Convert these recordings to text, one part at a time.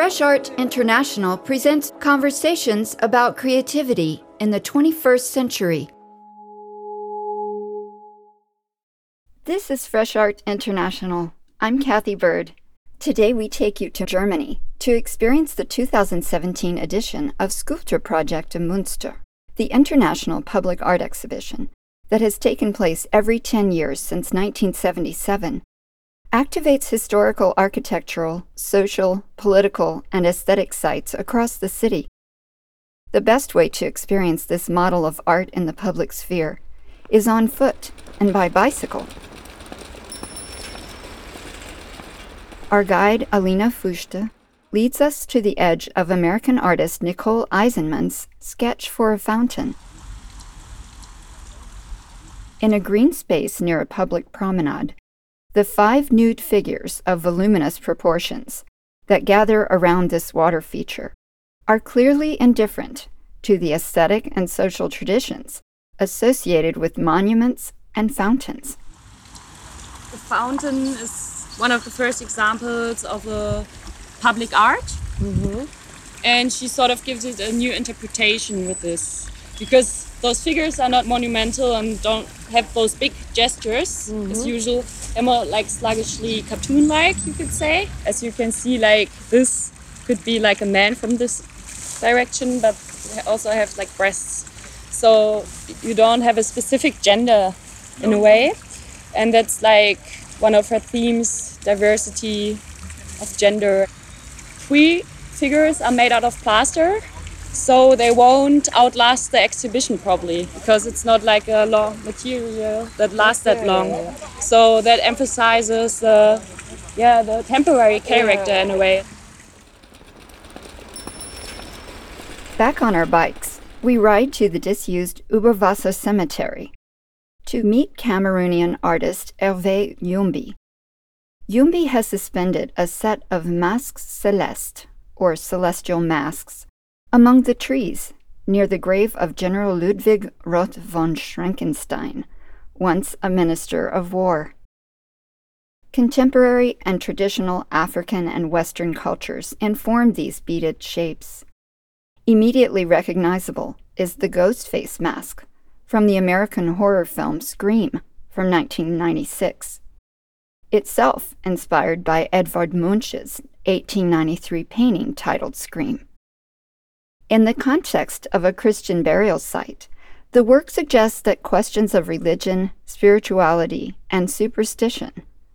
Fresh Art International presents conversations about creativity in the 21st century. This is Fresh Art International. I'm Kathy Bird. Today we take you to Germany to experience the 2017 edition of Skulptur Projekte Münster, the international public art exhibition that has taken place every 10 years since 1977 activates historical architectural, social, political, and aesthetic sites across the city. The best way to experience this model of art in the public sphere is on foot and by bicycle. Our guide, Alina Fuchte, leads us to the edge of American artist Nicole Eisenman's Sketch for a Fountain. In a green space near a public promenade, the five nude figures of voluminous proportions that gather around this water feature are clearly indifferent to the aesthetic and social traditions associated with monuments and fountains. The fountain is one of the first examples of a public art. Mm-hmm. And she sort of gives it a new interpretation with this because those figures are not monumental and don't have those big gestures mm-hmm. as usual. They're more like sluggishly cartoon-like, you could say. As you can see, like this could be like a man from this direction, but also have like breasts. So you don't have a specific gender in a way, and that's like one of her themes: diversity of gender. Three figures are made out of plaster so they won't outlast the exhibition probably because it's not like a long material that lasts that long. So that emphasizes the yeah the temporary character in a way. Back on our bikes, we ride to the disused Überwasser Cemetery to meet Cameroonian artist Hervé Youmbi. Youmbi has suspended a set of masques celestes, or celestial masks, among the trees, near the grave of General Ludwig Roth von Schreckenstein, once a minister of war. Contemporary and traditional African and Western cultures inform these beaded shapes. Immediately recognizable is the ghost face mask from the American horror film Scream from 1996, itself inspired by Edvard Munch's 1893 painting titled Scream. In the context of a Christian burial site, the work suggests that questions of religion, spirituality, and superstition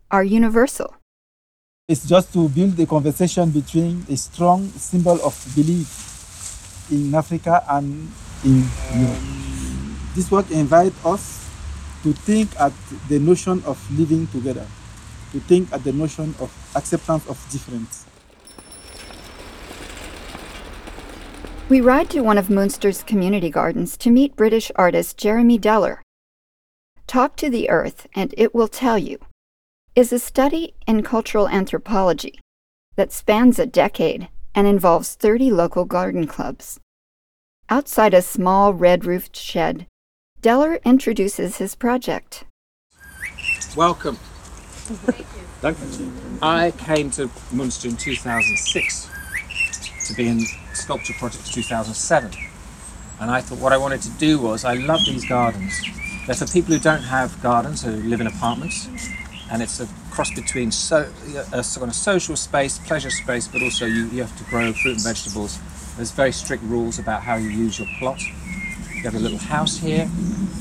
are universal. It's just to build a conversation between a strong symbol of belief in Africa and in Europe. This work invites us to think at the notion of living together, to think at the notion of acceptance of difference. We ride to one of Münster's community gardens to meet British artist Jeremy Deller. Talk to the Earth and It Will Tell You is a study in cultural anthropology that spans a decade and involves 30 local garden clubs. Outside a small red roofed shed, Deller introduces his project. Welcome. Thank you. I came to Munster in 2006 to be in Sculpture Project 2007. And I thought what I wanted to do was, I love these gardens. They're for people who don't have gardens, who live in apartments. And it's a cross between so, a, a social space, pleasure space, but also you, you have to grow fruit and vegetables. There's very strict rules about how you use your plot. You have a little house here.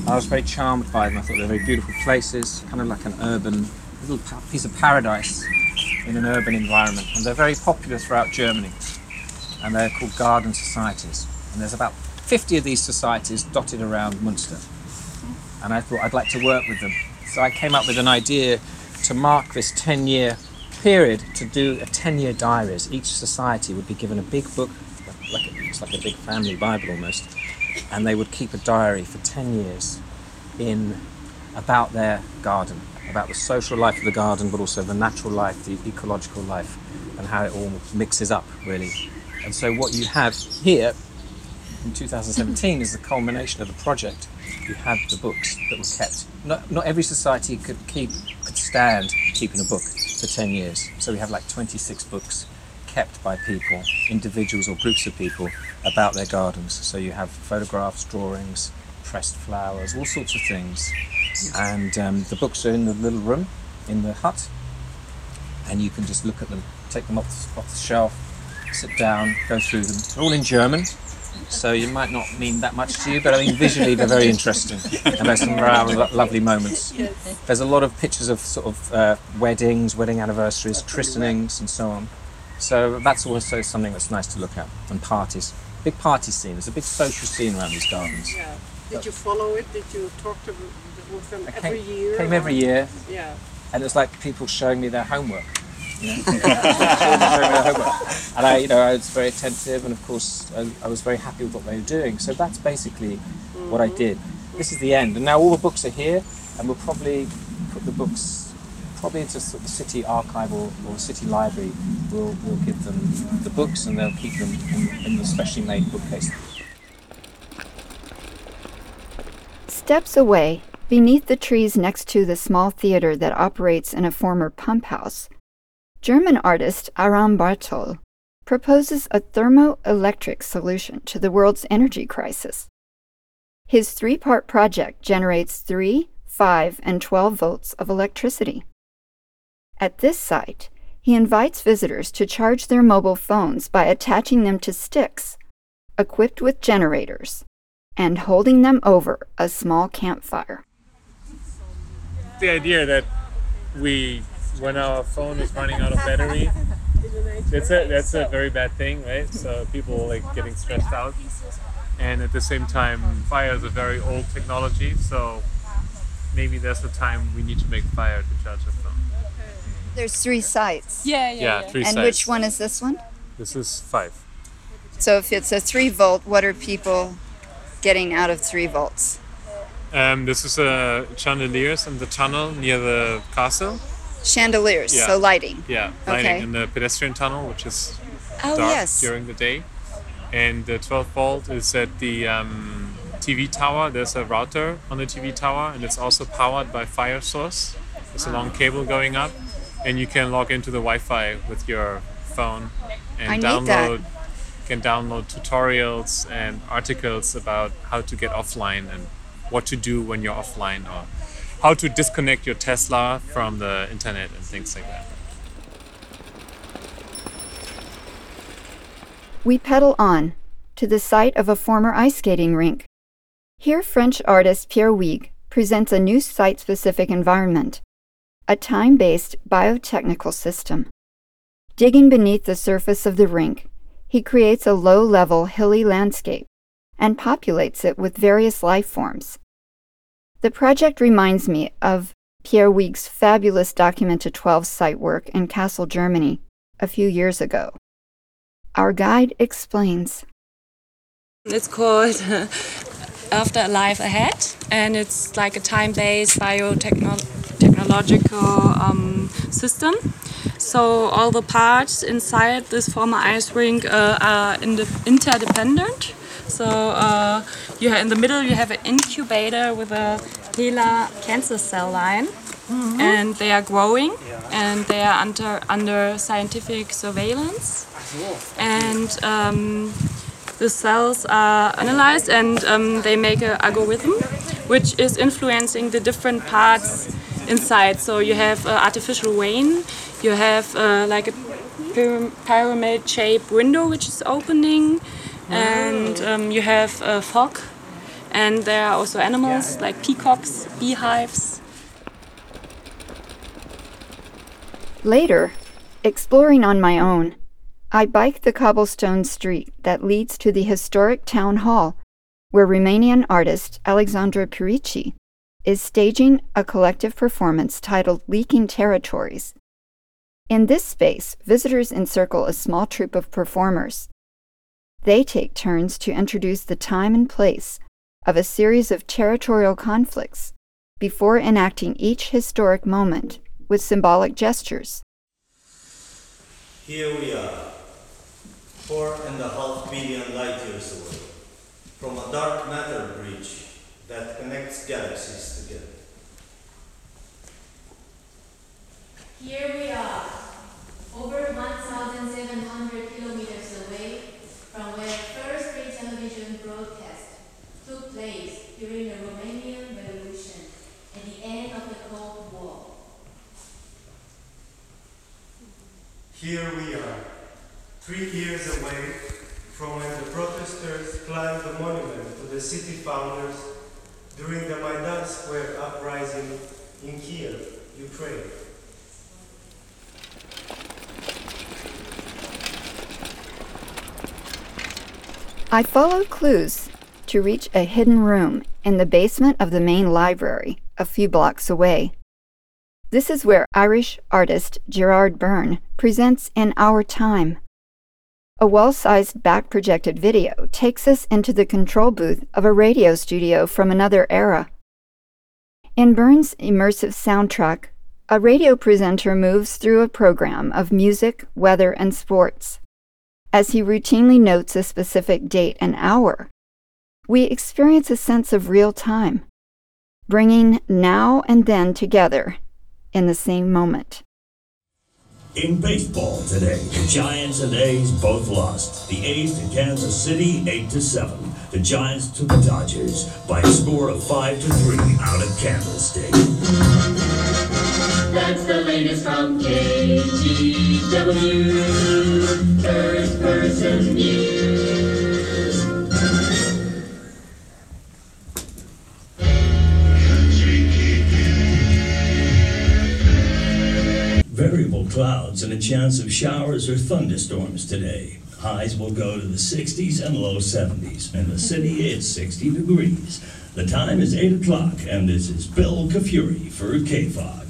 I was very charmed by them. I thought they were very beautiful places, kind of like an urban little piece of paradise in an urban environment. And they're very popular throughout Germany and they're called garden societies. And there's about 50 of these societies dotted around Munster. And I thought I'd like to work with them. So I came up with an idea to mark this 10 year period to do a 10 year diaries. Each society would be given a big book, like a, it's like a big family Bible almost, and they would keep a diary for 10 years in about their garden, about the social life of the garden, but also the natural life, the ecological life, and how it all mixes up really and so what you have here in 2017 is the culmination of the project. You have the books that were kept. Not, not every society could keep could stand keeping a book for 10 years. So we have like 26 books kept by people, individuals or groups of people, about their gardens. So you have photographs, drawings, pressed flowers, all sorts of things. And um, the books are in the little room in the hut, and you can just look at them, take them off off the shelf, sit down, go through them. They're all in German, so you might not mean that much to you, but I mean visually they're very interesting and there's some rather lo- lovely moments. There's a lot of pictures of sort of uh, weddings, wedding anniversaries, christenings, and so on. So that's also something that's nice to look at, and parties. Big party scene. There's a big social scene around these gardens. Yeah. Did you follow it? Did you talk to with them I every came, year? came every year, Yeah. and it was like people showing me their homework. And I, you know, I was very attentive, and of course, I, I was very happy with what they were doing. So that's basically what I did. This is the end, and now all the books are here, and we'll probably put the books probably into the city archive or, or city library. We'll, we'll give them the books, and they'll keep them in, in the specially made bookcase. Steps away, beneath the trees next to the small theater that operates in a former pump house, German artist Aram Bartholl proposes a thermoelectric solution to the world's energy crisis. His three part project generates 3, 5, and 12 volts of electricity. At this site, he invites visitors to charge their mobile phones by attaching them to sticks, equipped with generators, and holding them over a small campfire. the idea that we when our phone is running out of battery that's a that's a very bad thing right so people like getting stressed out and at the same time fire is a very old technology so maybe there's a time we need to make fire to charge a phone There's three sites. Yeah, yeah, three And sites. which one is this one? this is five So if it's a three volt, what are people getting out of three volts? um, this is a chandeliers in the tunnel near the castle Chandeliers, Yeah. so lighting. yeah lighting Okay. in the pedestrian tunnel which is Oh, dark yes. during the day. And the 12 volt is at the um, TV tower. There's a router on the TV tower, and it's also powered by fire source. There's a long cable going up, and you can log into the Wi-Fi with your phone and need that. download. Can download tutorials and articles about how to get offline and what to do when you're offline, or how to disconnect your Tesla from the internet and things like that. We pedal on to the site of a former ice skating rink. Here, French artist Pierre Huyghe presents a new site specific environment, a time based biotechnical system. Digging beneath the surface of the rink, he creates a low level hilly landscape and populates it with various life forms. The project reminds me of Pierre Huyghe's fabulous Documenta 12 site work in Kassel, Germany, a few years ago. Our guide explains. It's called After a Life Ahead, and it's like a time-based biotechnological um, system. So all the parts inside this former ice rink uh, are in interdependent. So uh, you in the middle you have an incubator with a HeLa cancer cell line, and they are growing, and they are under under scientific surveillance, and. Um, the cells are analyzed and um, they make an algorithm which is influencing the different parts inside. So you have uh, artificial rain, you have uh, like a pyramid shaped window which is opening, and um, you have uh, fog, and there are also animals like peacocks, beehives. Later, exploring on my own, I bike the cobblestone street that leads to the historic town hall, where Romanian artist Alexandra Pirici is staging a collective performance titled Leaking Territories. In this space, visitors encircle a small troupe of performers. They take turns to introduce the time and place of a series of territorial conflicts before enacting each historic moment with symbolic gestures. Here we are, four and a half billion light years away, from a dark matter bridge that connects galaxies together. Here we are, over 1,700 took place during the Romanian Revolution and the end of the Cold War. Here we are, three years away from when the protesters climbed the monument to the city founders during the Maidan Square uprising in Kiev, Ukraine. I followed clues to reach a hidden room in the basement of the main library, a few blocks away. This is where Irish artist Gerard Byrne presents In Our Time. A wall sized back projected video takes us into the control booth of a radio studio from another era. In Byrne's immersive soundtrack, a radio presenter moves through a program of music, weather, and sports. As he routinely notes a specific date and hour, we experience a sense of real time, bringing now and then together in the same moment. In baseball today, the Giants and A's both lost. The A's to Kansas City, 8 to 7. The Giants to the Dodgers by a score of 5 to 3 out of Candlestick. That's the latest from KGW. First person news. Clouds and a chance of showers or thunderstorms today. Highs will go to the 60s and low 70s. In the city, it's 60 degrees. The time is 8 o'clock, and this is Bill Kafuri for KFOG.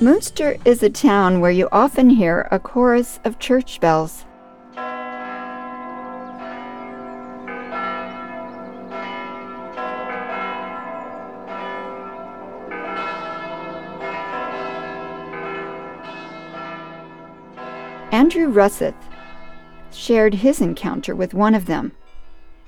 Munster is a town where you often hear a chorus of church bells. Andrew Russeth shared his encounter with one of them.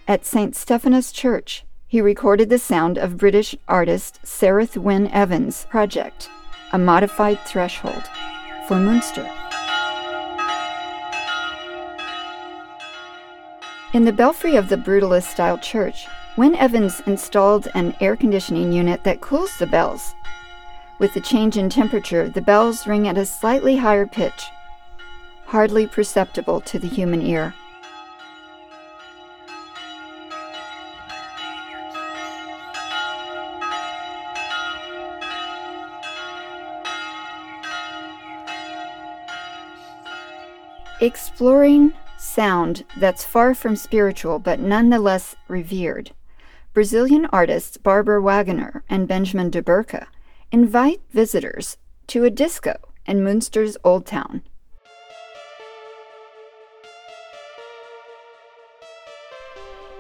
At St. Stephanus Church, he recorded the sound of British artist Cerith Wyn Evans' project, A Modified Threshold, for Munster. In the belfry of the Brutalist style church, Wynne Evans installed an air conditioning unit that cools the bells. With the change in temperature, the bells ring at a slightly higher pitch, hardly perceptible to the human ear. Exploring sound that's far from spiritual but nonetheless revered, Brazilian artists Bárbara Wagner and Benjamin de Burca invite visitors to a disco in Munster's Old Town.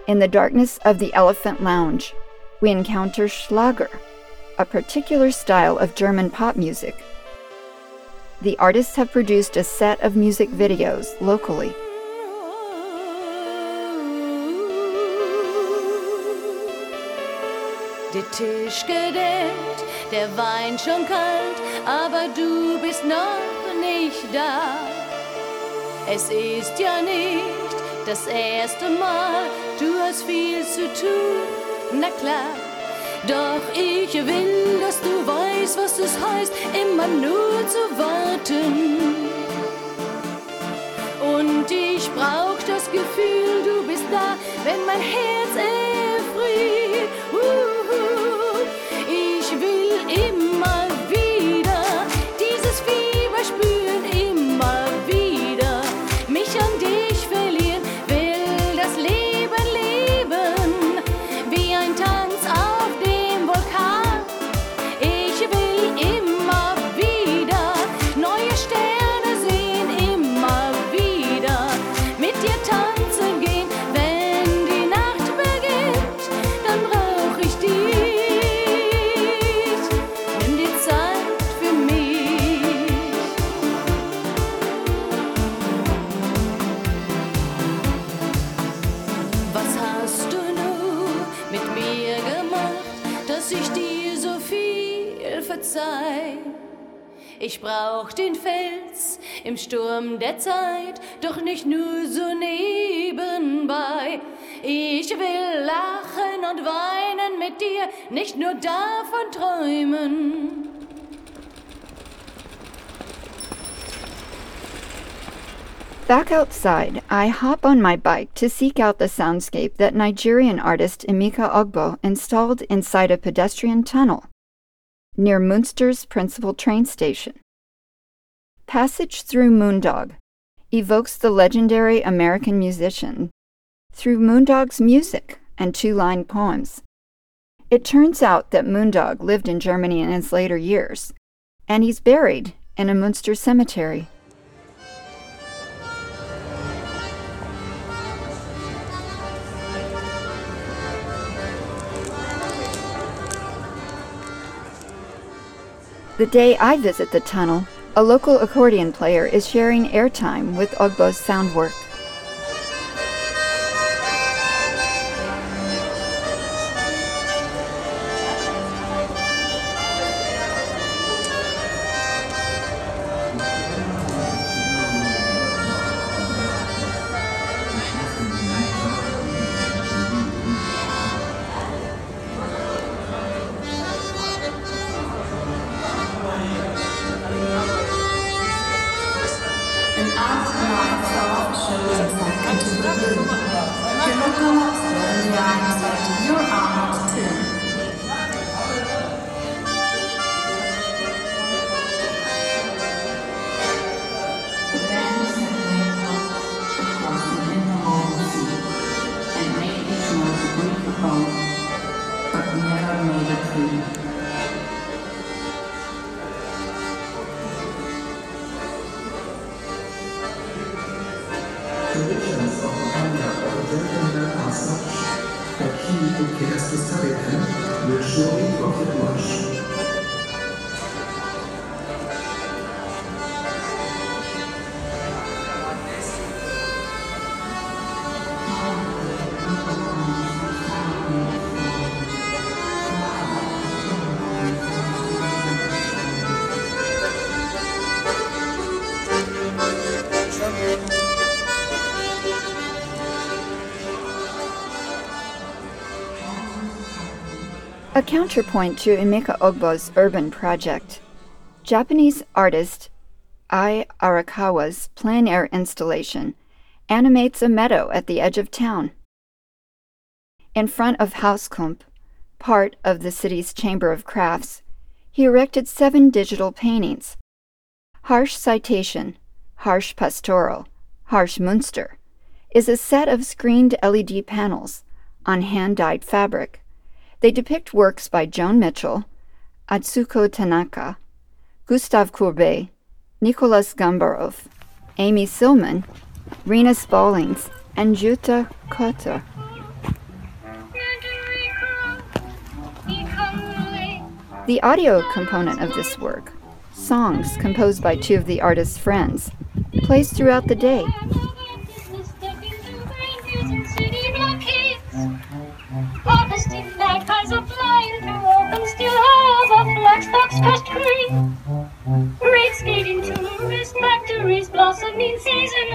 In the darkness of the Elephant Lounge, we encounter Schlager, a particular style of German pop music. The artists have produced a set of music videos locally. Der Tisch gedeckt, der Wein schon kalt, aber du bist noch nicht da. Es ist ja nicht das erste Mal, du hast viel zu tun, na klar. Doch ich will, dass du weißt, was es heißt, immer nur zu warten. Und ich brauch das Gefühl, du bist da, wenn mein Herz erfriert. Ich will immer Sturm der Zeit, doch nicht nur so nebenbei. Ich will lachen und weinen mit dir, nicht nur davon träumen. Back outside, I hop on my bike to seek out the soundscape that Nigerian artist Emeka Ogboh installed inside a pedestrian tunnel near Munster's principal train station. Passage through Moondog evokes the legendary American musician through Moondog's music and two line poems. It turns out that Moondog lived in Germany in his later years, and he's buried in a Munster cemetery. The day I visit the tunnel, a local accordion player is sharing airtime with Ogboh's sound made it counterpoint to Emeka Ogboh's urban project, Japanese artist Ei Arakawa's plein air installation animates a meadow at the edge of town. In front of Hauskump, part of the city's Chamber of Crafts, he erected seven digital paintings. Harsh Citation, Harsh Pastoral, Harsh Munster is a set of screened LED panels on hand dyed fabric. They depict works by Joan Mitchell, Atsuko Tanaka, Gustave Courbet, Nikolas Gambaroff, Amy Sillman, Reena Spaulings, and Jutta Koether. The audio component of this work, songs composed by two of the artist's friends, plays throughout the day. Flagstocks crushed green. Rain skating tourist factories, blossoming season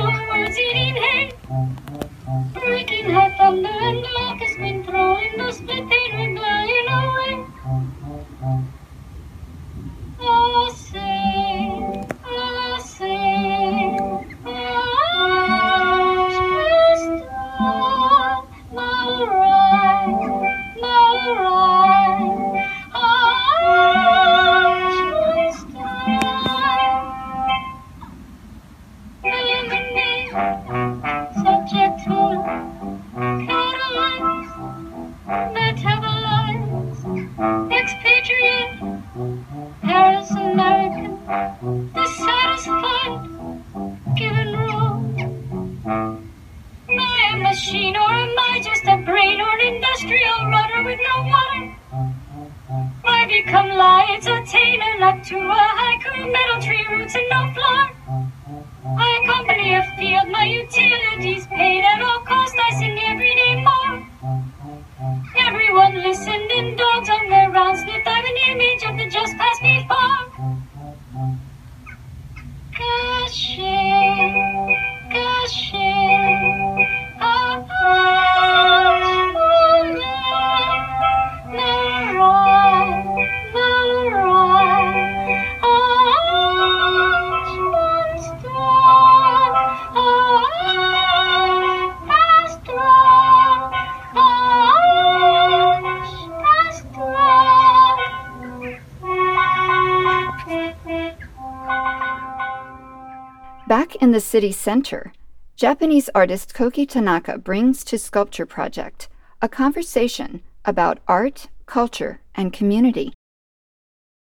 in the city center, Japanese artist Koki Tanaka brings to Sculpture Project a conversation about art, culture, and community.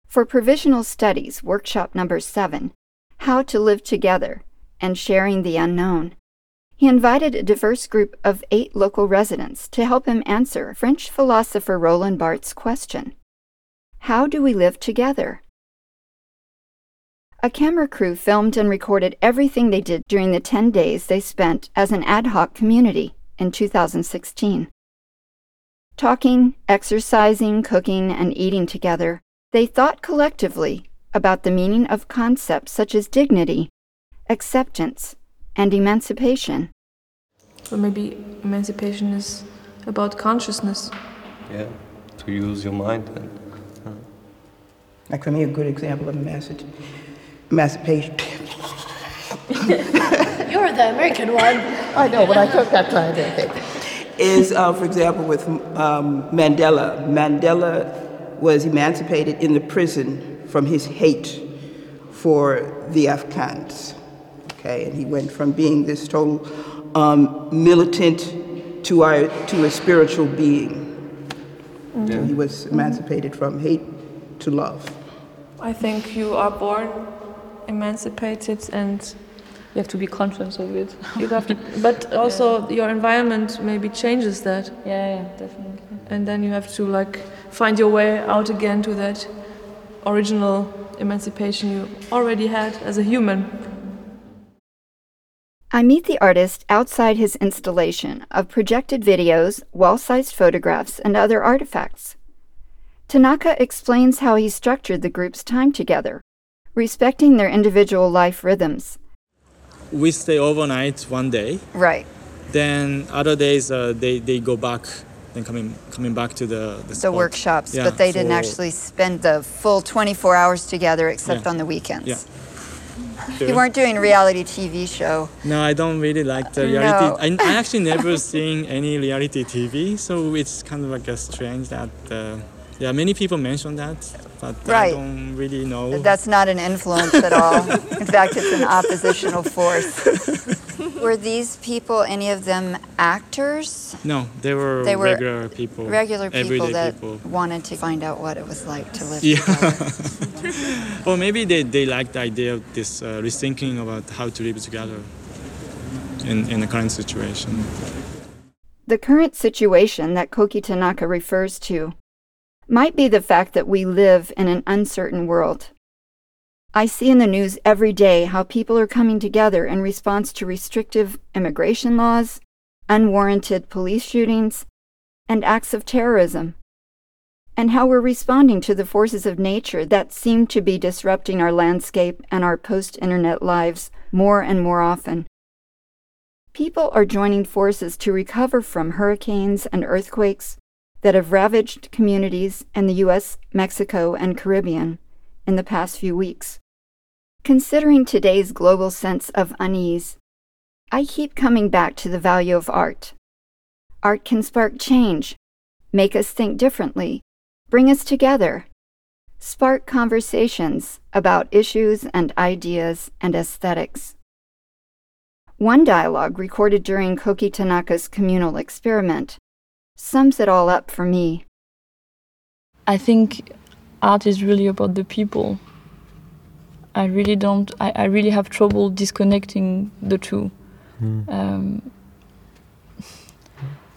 For Provisional Studies Workshop Number 7, How to Live Together and Sharing the Unknown, he invited a diverse group of eight local residents to help him answer French philosopher Roland Barthes' question How do we live together? A camera crew filmed and recorded everything they did during the 10 days they spent as an ad hoc community in 2016. Talking, exercising, cooking, and eating together, they thought collectively about the meaning of concepts such as dignity, acceptance, and emancipation. Or maybe emancipation is about consciousness. Yeah, to use your mind and. Uh. Like for me, a good example of a message, emancipation. You're the American one. I know, but I took that time to think. Is, uh, for example, with um, Mandela. Mandela was emancipated in the prison from his hate for the Afghans. Okay, and he went from being this total um, militant to, our, to a spiritual being. Mm. So he was emancipated from hate to love. I think you are born emancipated and you have to be conscious of it. you have to, but also your environment maybe changes that. Yeah, yeah, definitely. And then you have to like find your way out again to that original emancipation you already had as a human. I meet the artist outside his installation of projected videos, wall sized photographs, and other artifacts. Tanaka explains how he structured the group's time together, respecting their individual life rhythms. We stay overnight one day. Right. Then other days uh, they, they go back, then coming coming back to the the, The workshops, Yeah, but they didn't actually spend the full 24 hours together except Yeah. on the weekends. Yeah. You weren't doing a reality TV show. No, I don't really like the No. reality. I, I actually never seen any reality TV, so it's kind of like a strange that. Uh, yeah, many people mention that, but I don't really know. That's not an influence at all. In fact, it's an oppositional force. Were these people, any of them actors? no, they were, They were regular people. Regular people everyday that people. wanted to find out what it was like to live Yeah. together. or maybe they, they like the idea of this uh, rethinking about how to live together in, in the current situation. The current situation that Koki Tanaka refers to might be the fact that we live in an uncertain world. I see in the news every day how people are coming together in response to restrictive immigration laws, unwarranted police shootings, and acts of terrorism, and how we're responding to the forces of nature that seem to be disrupting our landscape and our post internet lives more and more often. People are joining forces to recover from hurricanes and earthquakes that have ravaged communities in the US, Mexico, and Caribbean in the past few weeks. Considering today's global sense of unease, I keep coming back to the value of art. Art can spark change, make us think differently, bring us together, spark conversations about issues and ideas and aesthetics. One dialogue recorded during Koki Tanaka's communal experiment sums it all up for me. I think art is really about the people. I really don't. I, I really have trouble disconnecting the two. Mm. Um,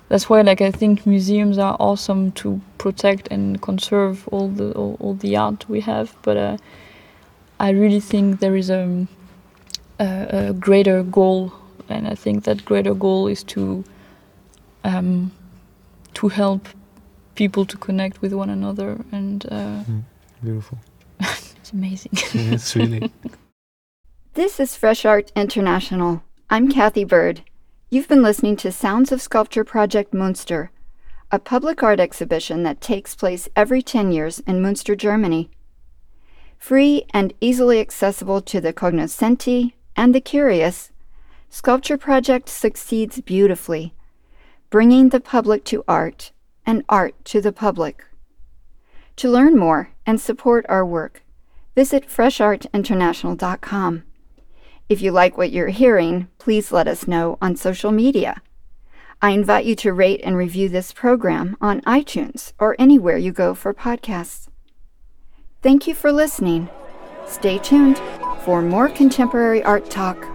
that's why, like, I think museums are awesome to protect and conserve all the all, all the art we have. But uh, I really think there is a, a, a greater goal, and I think that greater goal is to um, to help people to connect with one another and. Uh, Mm, beautiful. it's amazing. Yeah, it's really. This is Fresh Art International. I'm Kathy Bird. You've been listening to Sounds of Sculpture Project Munster, a public art exhibition that takes place every 10 years in Munster, Germany. Free and easily accessible to the cognoscenti and the curious, Sculpture Project succeeds beautifully, bringing the public to art and art to the public. To learn more and support our work, visit freshartinternational.com. If you like what you're hearing, please let us know on social media. I invite you to rate and review this program on iTunes or anywhere you go for podcasts. Thank you for listening. Stay tuned for more contemporary art talk